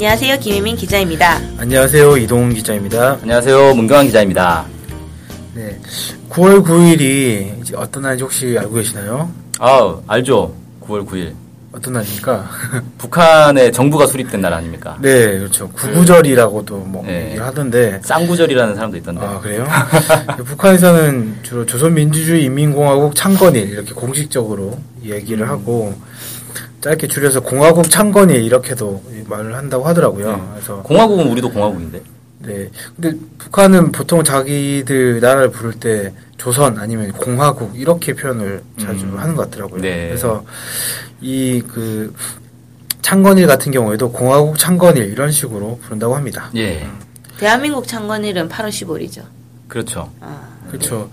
안녕하세요. 김혜민 기자입니다. 안녕하세요. 이동훈 기자입니다. 안녕하세요. 문경환 기자입니다. 네. 9월 9일이 이제 어떤 날인지 혹시 알고 계시나요? 아, 알죠. 9월 9일. 어떤 날입니까? 북한의 정부가 수립된 날 아닙니까? 네, 그렇죠. 구구절이라고도 뭐 네. 얘기를 하던데. 쌍구절이라는 사람도 있던데. 아, 그래요? 북한에서는 주로 조선민주주의 인민공화국 창건일 이렇게 공식적으로 얘기를 음. 하고 짧게 줄여서 공화국 창건일 이렇게도 말을 한다고 하더라고요. 네. 그래서 공화국은 우리도 공화국인데. 네. 근데 북한은 보통 자기들 나라를 부를 때 조선 아니면 공화국 이렇게 표현을 자주 음. 하는 것 같더라고요. 네. 그래서 이 그 창건일 같은 경우에도 공화국 창건일 이런 식으로 부른다고 합니다. 예. 대한민국 창건일은 8월 15일이죠. 그렇죠. 아, 그렇죠.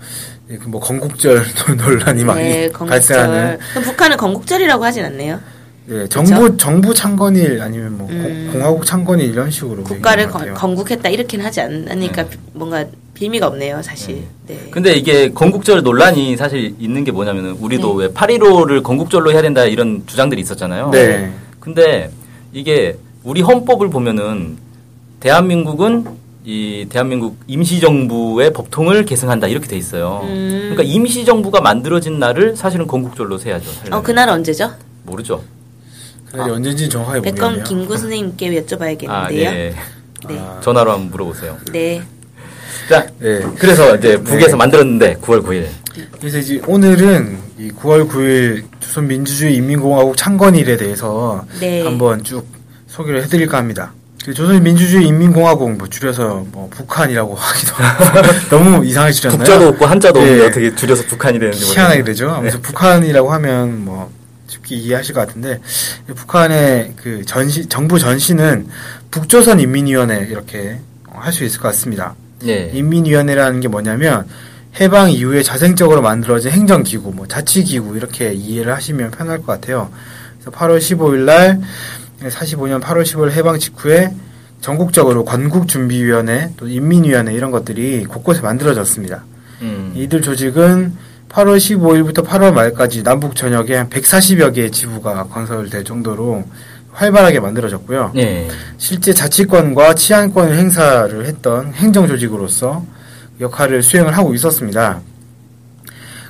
예, 그뭐 건국절 논란이 많이 네, 건국절. 발생하는 그럼 북한은 건국절이라고 하진 않네요. 네, 정부 정부 창건일 아니면 뭐 음. 공, 화국 창건일 이런 식으로 국가를. 건, 건국했다 이렇게는 하지 않으니까 네. 비- 뭔가 빌미가 없네요, 사실. 네. 근데 이게 건국절 논란이 사실 있는 게 뭐냐면은 우리도 왜 8.15를 건국절로 해야 된다 이런 주장들이 있었잖아요. 네. 근데 이게 우리 헌법을 보면은 대한민국은 이 대한민국 임시정부의 법통을 계승한다 이렇게 돼 있어요. 음. 그러니까 임시정부가 만들어진 날을 사실은 건국절로 세야죠. 어, 그날 언제죠? 모르죠. 그날이 언제인지 정확하게 백건 모르겠네요. 김구 선생님께 여쭤봐야겠는데요. 아, 예. 네. 아. 전화로 한번 물어보세요. 네. 자, 네. 그래서 이제 북에서 네. 만들었는데 9월 9일. 그래서 이제 오늘은 이 9월 9일 조선민주주의 인민공화국 창건일에 대해서 네. 한번 쭉 소개를 해드릴까 합니다. 그 조선민주주의 인민공화국 뭐 줄여서 뭐 북한이라고 하기도 너무 이상해지잖아요. 국자도 없고 한자도 없는데 네. 어떻게 줄여서 북한이 되는지 희한하게. 되죠. 아무튼 북한이라고 하면 뭐 쉽게 이해하실 것 같은데 북한의 그 전시 정부 전시는 북조선 인민위원회 이렇게 할 수 있을 것 같습니다. 예. 인민위원회라는 게 뭐냐면 해방 이후에 자생적으로 만들어진 행정기구, 뭐 자치기구 이렇게 이해를 하시면 편할 것 같아요. 그래서 8월 15일 날 45년 8월 15일 해방 직후에 전국적으로 건국준비위원회 또 인민위원회 이런 것들이 곳곳에 만들어졌습니다. 음. 이들 조직은 8월 15일부터 8월 말까지 남북 전역에 한 140여 개의 지부가 건설될 정도로 활발하게 만들어졌고요. 예. 실제 자치권과 치안권을 행사를 했던 행정 조직으로서 역할을 수행을 하고 있었습니다.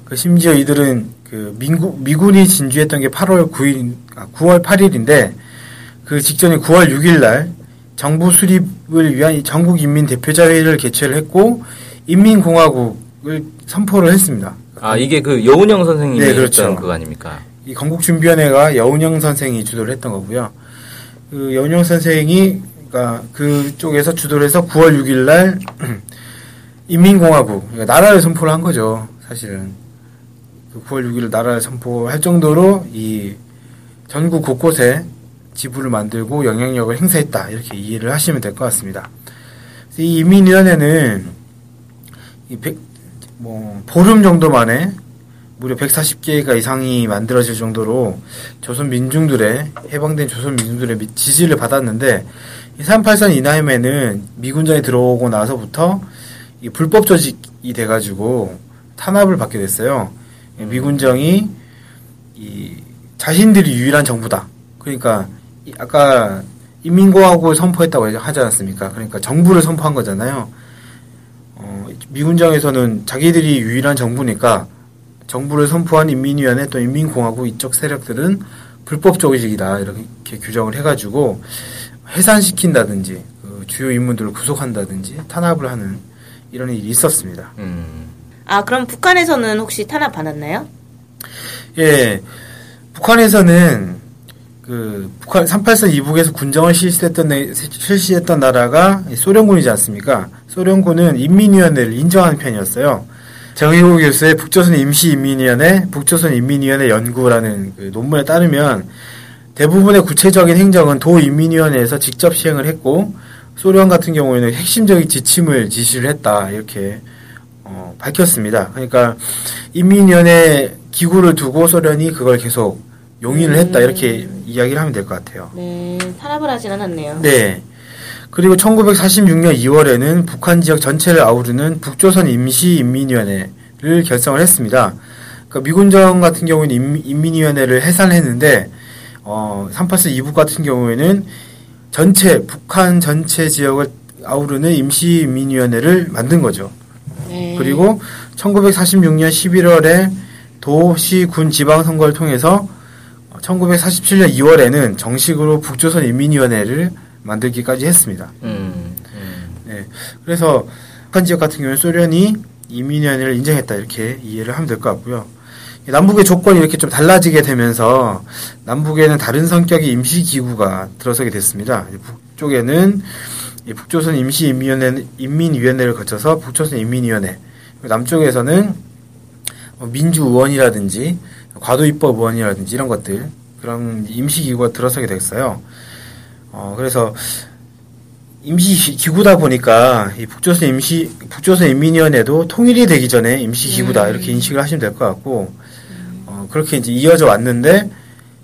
그 심지어 이들은 그 민국 미군이 진주했던 게 8월 9일, 아, 9월 8일인데 그 직전에 9월 6일 날 정부 수립을 위한 이 전국 인민 대표자 회의를 개최를 했고 인민공화국을 선포를 했습니다. 아, 이게 그 여운형 선생님이 네, 그렇죠. 했던 그거 아닙니까? 이 건국준비위원회가 여운영 선생이 주도를 했던 거고요. 그 여운영 선생이 그러니까 그쪽에서 주도를 해서 9월 6일 날 인민공화국 그러니까 나라를 선포를 한 거죠. 사실은 그 9월 6일 나라를 선포할 정도로 이 전국 곳곳에 지부를 만들고 영향력을 행사했다 이렇게 이해를 하시면 될 것 같습니다. 이 인민위원회는 이 백, 뭐 보름 정도 만에 무려 140개가 이상이 만들어질 정도로 조선 민중들의 해방된 조선 민중들의 미- 지지를 받았는데 이383 이남에는 미군정이 들어오고 나서부터 이 불법 조직이 돼가지고 탄압을 받게 됐어요. 이 미군정이 이 자신들이 유일한 정부다. 그러니까 이 아까 인민공화국을 선포했다고 하지 않았습니까? 그러니까 정부를 선포한 거잖아요. 어, 미군정에서는 자기들이 유일한 정부니까 정부를 선포한 인민위원회 또 인민공화국 이쪽 세력들은 불법 조직이다 이렇게 규정을 해가지고 해산시킨다든지 그 주요 인물들을 구속한다든지 탄압을 하는 이런 일이 있었습니다. 음. 아, 그럼 북한에서는 혹시 탄압 받았나요? 예, 북한에서는 그 북한 383 이북에서 군정을 실시했던 내- 실시했던 나라가 소련군이지 않습니까? 소련군은 인민위원회를 인정하는 편이었어요. 정의국 교수의 북조선 임시인민위원회, 북조선 인민위원회 연구라는 그 논문에 따르면 대부분의 구체적인 행정은 도인민위원회에서 직접 시행을 했고 소련 같은 경우에는 핵심적인 지침을 지시를 했다 이렇게 어, 밝혔습니다. 그러니까 인민위원회 기구를 두고 소련이 그걸 계속 용인을 했다 이렇게 이야기를 하면 될 것 같아요. 네, 탄압을 하진 않았네요. 네. 그리고 1946년 2월에는 북한 지역 전체를 아우르는 북조선 임시인민위원회를 결성을 했습니다. 그러니까 미군정 같은 경우는 인- 인민위원회를 해산했는데 어, 3파스 2부 같은 경우에는 전체 북한 전체 지역을 아우르는 임시인민위원회를 만든 거죠. 네. 그리고 1946년 11월에 도시 군 지방 선거를 통해서 1947년 2월에는 정식으로 북조선 인민위원회를 만들기까지 했습니다. 음, 음. 네. 그래서 북한 지역 같은 경우는 소련이 인민위원회를 인정했다 이렇게 이해를 하면 될 것 같고요. 남북의 조건이 이렇게 좀 달라지게 되면서 남북에는 다른 성격의 임시 기구가 들어서게 됐습니다. 북쪽에는 이 북조선 임시인민위원회, 인민위원회를 거쳐서 북조선 인민위원회, 남쪽에서는 뭐 민주의원이라든지 과도입법의원이라든지 이런 것들 그런 임시기구가 들어서게 됐어요. 어, 그래서 임시 기구다 보니까 이 북조선 임시 북조선 인민위원회도 통일이 되기 전에 임시 기구다 이렇게 인식을 하시면 될 것 같고 어, 그렇게 이제 이어져 왔는데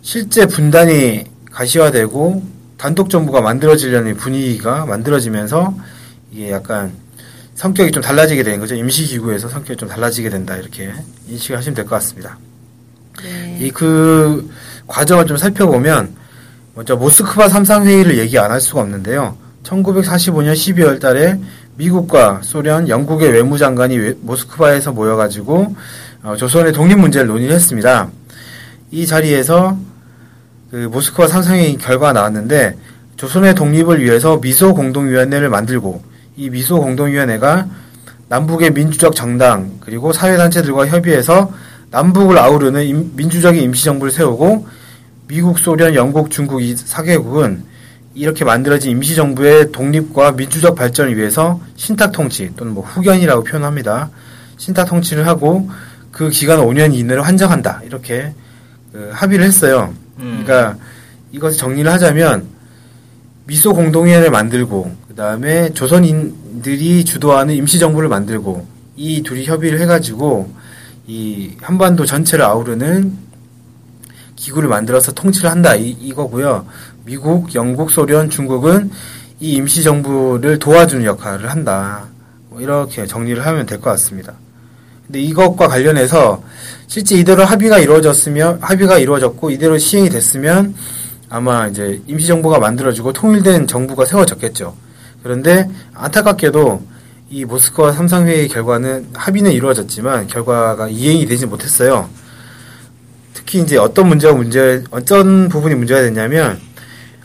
실제 분단이 가시화되고 단독 정부가 만들어지려는 분위기가 만들어지면서 이게 약간 성격이 좀 달라지게 된 거죠. 임시기구에서 성격이 좀 달라지게 된다 이렇게 인식을 하시면 될 것 같습니다. 네. 이그 과정을 좀 살펴보면 먼저 모스크바 삼상회의를 얘기 안 할 수가 없는데요. 1945년 12월 달에 미국과 소련, 영국의 외무장관이 외- 모스크바에서 모여가지고 어, 조선의 독립 문제를 논의를 했습니다. 이 자리에서 그 모스크바 삼상회의 결과가 나왔는데 조선의 독립을 위해서 미소 공동위원회를 만들고 이 미소 공동위원회가 남북의 민주적 정당 그리고 사회단체들과 협의해서 남북을 아우르는 임- 민주적인 임시정부를 세우고 미국, 소련, 영국, 중국 이 4개국은 이렇게 만들어진 임시정부의 독립과 민주적 발전을 위해서 신탁통치 또는 뭐 후견이라고 표현합니다. 신탁통치를 하고 그 기간 5년 이내로 한정한다. 이렇게 그 합의를 했어요. 음. 그러니까 이것을 정리를 하자면 미소 공동위원회를 만들고 그 다음에 조선인들이 주도하는 임시정부를 만들고 이 둘이 협의를 해가지고 이 한반도 전체를 아우르는 기구를 만들어서 통치를 한다 이, 이거고요. 미국, 영국, 소련, 중국은 이 임시정부를 도와주는 역할을 한다. 뭐 이렇게 정리를 하면 될 것 같습니다. 근데 이것과 관련해서 실제 이대로 합의가 이루어졌으면 합의가 이루어졌고 이대로 시행이 됐으면 아마 이제 임시정부가 만들어지고 통일된 정부가 세워졌겠죠. 그런데 안타깝게도 이 모스크바 삼상회의 결과는 합의는 이루어졌지만 결과가 이행이 되지 못했어요. 특히 이제 어떤 문제가 문제, 어떤 부분이 문제가 됐냐면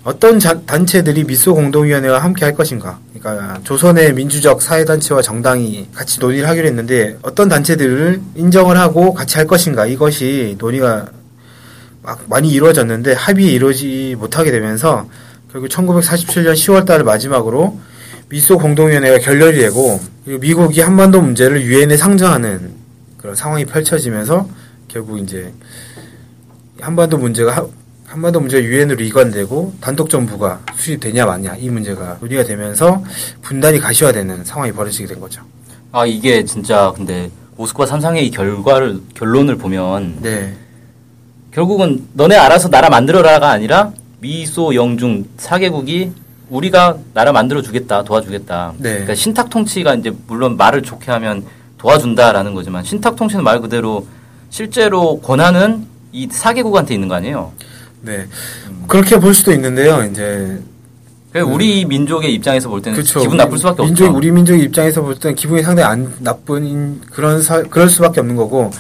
어떤 자- 단체들이 미소 공동위원회와 함께 할 것인가. 그러니까 조선의 민주적 사회 단체와 정당이 같이 논의를 하기로 했는데 어떤 단체들을 인정을 하고 같이 할 것인가. 이것이 논의가 막 많이 이루어졌는데 합의에 이루어지지 못하게 되면서 결국 1947년 10월 달을 마지막으로 미소 공동위원회가 결렬이 되고 그리고 미국이 한반도 문제를 유엔에 상정하는 그런 상황이 펼쳐지면서 결국 이제 한반도 문제가 하- 한반도 문제가 유엔으로 이관되고 단독 정부가 수립되냐 마냐 이 문제가 논의가 되면서 분단이 가시화되는 상황이 벌어지게 된 거죠. 아 이게 진짜 근데 모스크바 삼상회의 결과를 결론을 보면 네, 결국은 너네 알아서 나라 만들어라가 아니라 미소 영중 4개국이 우리가 나라 만들어 주겠다 도와주겠다. 네. 그러니까 신탁 통치가 이제 물론 말을 좋게 하면 도와준다라는 거지만 신탁 통치는 말 그대로 실제로 권한은 이 4개국한테 있는 거 아니에요. 네 그렇게 볼 수도 있는데요. 이제 그러니까 우리 민족의 입장에서 볼 때는 그렇죠. 기분 나쁠 수밖에 민족, 없죠. 우리 민족 입장에서 볼 때는 기분이 상당히 안 나쁜 그런 사, 그럴 수밖에 없는 거고.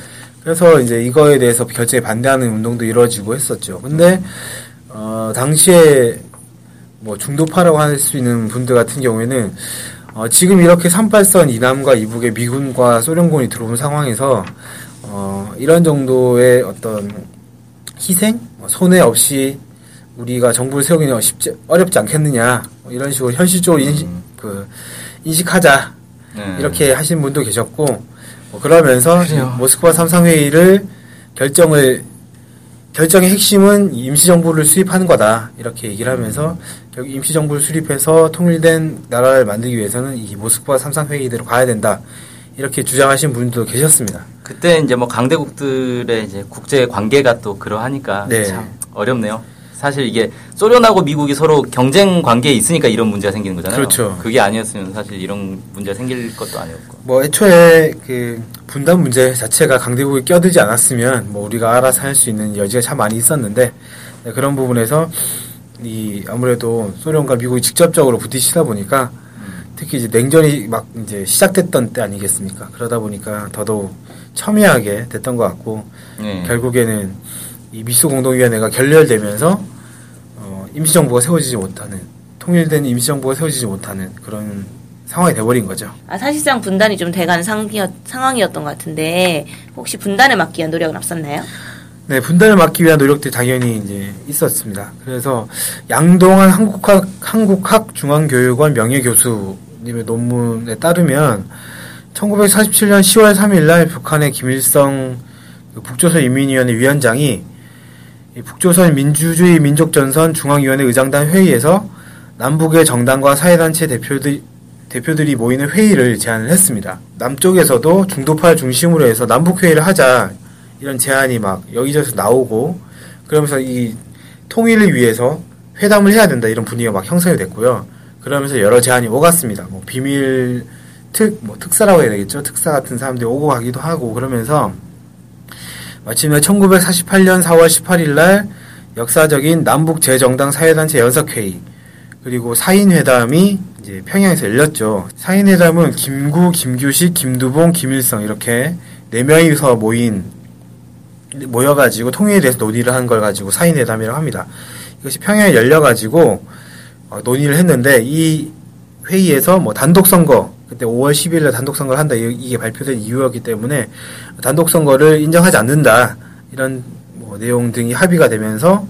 그래서 이제 이거에 대해서 결정에 반대하는 운동도 이루어지고 했었죠. 근데 어 당시에 뭐 중도파라고 할 수 있는 분들 같은 경우에는 어 지금 이렇게 38선 이남과 이북에 미군과 소련군이 들어온 상황에서 어 이런 정도의 어떤 희생, 뭐 손해 없이 우리가 정부를 세우기는 쉽지 어렵지 않겠느냐 뭐 이런 식으로 현실적으로 인식 그 인식하자 네. 이렇게 하신 분도 계셨고 뭐 그러면서 그래요. 모스크바 삼상회의를 결정을 결정의 핵심은 임시정부를 수립하는 거다. 이렇게 얘기를 하면서 결국 임시정부를 수립해서 통일된 나라를 만들기 위해서는 이 모스크바 삼상회의대로 가야 된다. 이렇게 주장하신 분도 계셨습니다. 그때 이제 뭐 강대국들의 이제 국제 관계가 또 그러하니까 네. 참 어렵네요. 사실 이게 소련하고 미국이 서로 경쟁 관계에 있으니까 이런 문제가 생기는 거잖아요. 그렇죠. 그게 아니었으면 사실 이런 문제가 생길 것도 아니었고. 뭐 애초에 그 분단 문제 자체가 강대국이 껴들지 않았으면 뭐 우리가 알아서 할 수 있는 여지가 참 많이 있었는데 네, 그런 부분에서 이 아무래도 소련과 미국이 직접적으로 부딪히다 보니까 특히 이제 냉전이 막 이제 시작됐던 때 아니겠습니까? 그러다 보니까 더더욱 첨예하게 됐던 것 같고 네. 결국에는 이 미소 공동위원회가 결렬되면서 어, 임시정부가 세워지지 못하는 통일된 임시정부가 세워지지 못하는 그런 상황이 돼버린 거죠. 아, 사실상 분단이 좀 돼가는 상황이었, 상황이었던 것 같은데 혹시 분단을 막기 위한 노력은 없었나요? 네, 분단을 막기 위한 노력들이 당연히 이제 있었습니다. 그래서 양동한 한국학, 한국학 중앙교육원 명예교수님의 논문에 따르면 1947년 10월 3일 날 북한의 김일성 그 북조선 인민위원회 위원장이 이 북조선 민주주의 민족전선 중앙위원회 의장단 회의에서 남북의 정당과 사회단체 대표들, 대표들이 모이는 회의를 제안을 했습니다. 남쪽에서도 중도파를 중심으로 해서 남북회의를 하자 이런 제안이 막 여기저기서 나오고 그러면서 이 통일을 위해서 회담을 해야 된다 이런 분위기가 막 형성이 됐고요. 그러면서 여러 제안이 오갔습니다. 뭐 비밀 특, 뭐 특사라고 해야 되겠죠. 특사 같은 사람들이 오고 가기도 하고 그러면서 마침내 1948년 4월 18일 날 역사적인 남북 재정당 사회단체 연석회의 그리고 사인회담이 이제 평양에서 열렸죠. 사인회담은 김구, 김규식, 김두봉, 김일성 이렇게 네 명이서 모인 모여가지고 통일에 대해서 논의를 한 걸 가지고 사인회담이라고 합니다. 이것이 평양에 열려가지고 어, 논의를 했는데 이 회의에서 뭐 단독 선거 그때 5월 10일에 단독 선거를 한다 이- 이게 발표된 이유였기 때문에 단독 선거를 인정하지 않는다 이런 뭐 내용 등이 합의가 되면서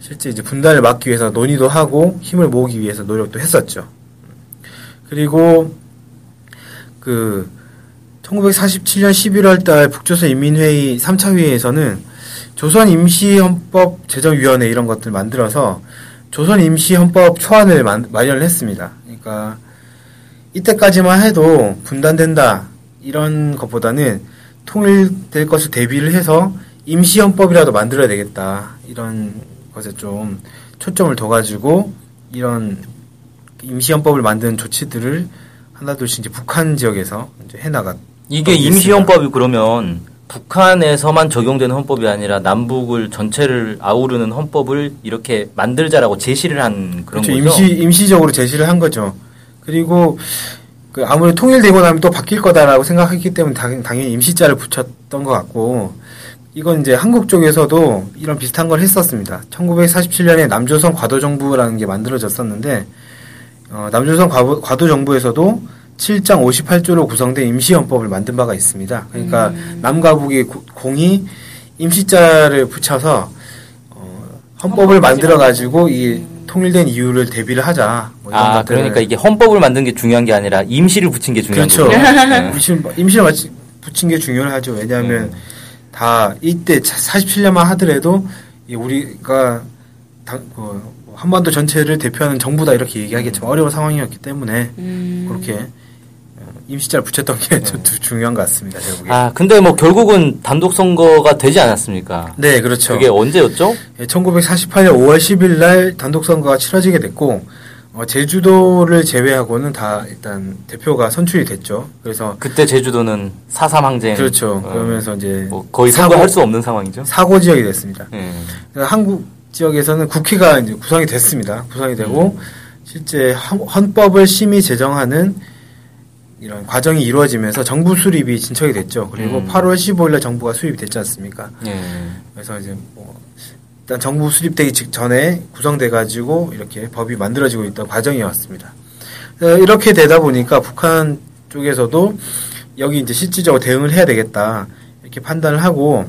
실제 이제 분단을 막기 위해서 논의도 하고 힘을 모으기 위해서 노력도 했었죠. 그리고 그 1947년 11월 달 북조선 인민회의 3차 회의에서는 조선 임시헌법 제정위원회 이런 것들 만들어서 조선 임시헌법 초안을 만- 마련을 했습니다. 그러니까 이때까지만 해도 분단된다 이런 것보다는 통일될 것을 대비를 해서 임시헌법이라도 만들어야 되겠다 이런 것에 좀 초점을 둬가지고 이런 임시헌법을 만드는 조치들을 하나둘씩 이제 북한 지역에서 이제 해나갔. 이게. 임시헌법이 그러면 북한에서만 적용되는 헌법이 아니라 남북을 전체를 아우르는 헌법을 이렇게 만들자라고 제시를 한 그런 그렇죠. 거죠. 임시 임시적으로 제시를 한 거죠. 그리고 그 아무래도 통일되고 나면 또 바뀔 거다라고 생각했기 때문에 당, 당연히 임시자를 붙였던 것 같고 이건 이제 한국 쪽에서도 이런 비슷한 걸 했었습니다. 1947년에 남조선 과도정부라는 게 만들어졌었는데 어, 남조선 과도, 과도정부에서도 7장 58조로 구성된 임시헌법을 만든 바가 있습니다. 그러니까 남과 북이 고- 공이 임시자를 붙여서 어, 헌법을 만들어 가지고 이 통일된 이유를 대비를 하자. 뭐 이런 아, 것들을. 그러니까 이게 헌법을 만든 게 중요한 게 아니라 임시를 붙인 게 중요한 그렇죠. 거죠. 네. 임시 임시를 마치 붙인 게 중요하죠. 왜냐하면 음. 다 이때 47년만 하더라도 이 우리가 당, 그 한반도 전체를 대표하는 정부다 이렇게 얘기하기 좀 어려운 상황이었기 때문에 음. 그렇게 어, 임시자를 붙였던 게 좀 중요한 것 같습니다. 결국에. 아, 근데 뭐 결국은 단독 선거가 되지 않았습니까? 네, 그렇죠. 그게 언제였죠? 예, 1948년 5월 10일 날 단독 선거가 치러지게 됐고 어, 제주도를 제외하고는 다 일단 대표가 선출이 됐죠. 그래서 그때 제주도는 사삼 항쟁. 그렇죠. 어, 그러면서 이제 뭐 거의 사고- 선거할 수 없는 상황이죠. 사고 지역이 됐습니다. 예. 그러니까 한국 지역에서는 국회가 이제 구성이 됐습니다. 구성이 되고 실제 헌- 헌법을 심의 제정하는 이런 과정이 이루어지면서 정부 수립이 진척이 됐죠. 그리고 음. 8월 15일에 정부가 수립이 됐지 않습니까? 예. 그래서 이제 뭐 일단 정부 수립되기 직전에 구성돼 가지고 이렇게 법이 만들어지고 있던 과정이었습니다. 어, 이렇게 되다 보니까 북한 쪽에서도 여기 이제 실질적으로 대응을 해야 되겠다 이렇게 판단을 하고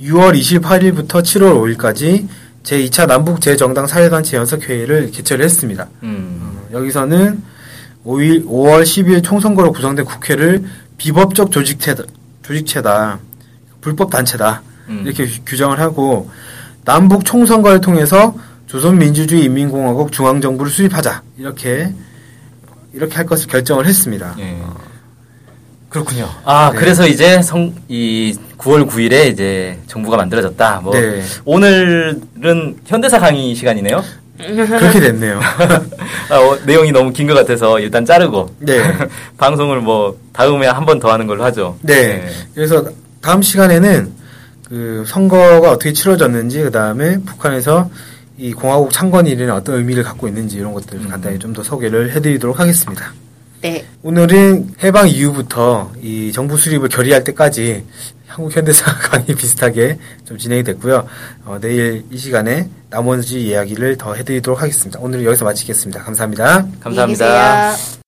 6월 28일부터 7월 5일까지 제2차 남북 재정당 사회단체 연석회의를 개최를 했습니다. 음. 어, 여기서는 5일, 5월 10일 총선거로 구성된 국회를 비법적 조직체다, 조직체다 불법 단체다 음. 이렇게 규- 규정을 하고 남북 총선거를 통해서 조선민주주의 인민공화국 중앙정부를 수립하자 이렇게 이렇게 할 것을 결정을 했습니다. 예. 그렇군요. 아, 네. 그래서 이제 성, 이 9월 9일에 이제 정부가 만들어졌다. 뭐, 네. 오늘은 현대사 강의 시간이네요. 그렇게 됐네요. 아, 어, 내용이 너무 긴 것 같아서 일단 자르고. 네. 방송을 뭐, 다음에 한 번 더 하는 걸로 하죠. 네. 그래서 다음 시간에는 그 선거가 어떻게 치러졌는지 그 다음에 북한에서 이 공화국 창건이 일에는 어떤 의미를 갖고 있는지 이런 것들을 간단히 좀 더 소개를 해드리도록 하겠습니다. 네. 오늘은 해방 이후부터 이 정부 수립을 결의할 때까지 한국 현대사 강의 비슷하게 좀 진행이 됐고요. 어, 내일 이 시간에 나머지 이야기를 더 해드리도록 하겠습니다. 오늘 여기서 마치겠습니다. 감사합니다. 감사합니다.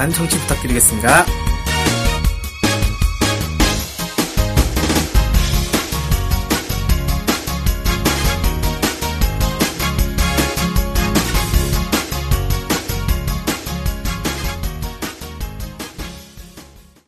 많은 청취 부탁드리겠습니다.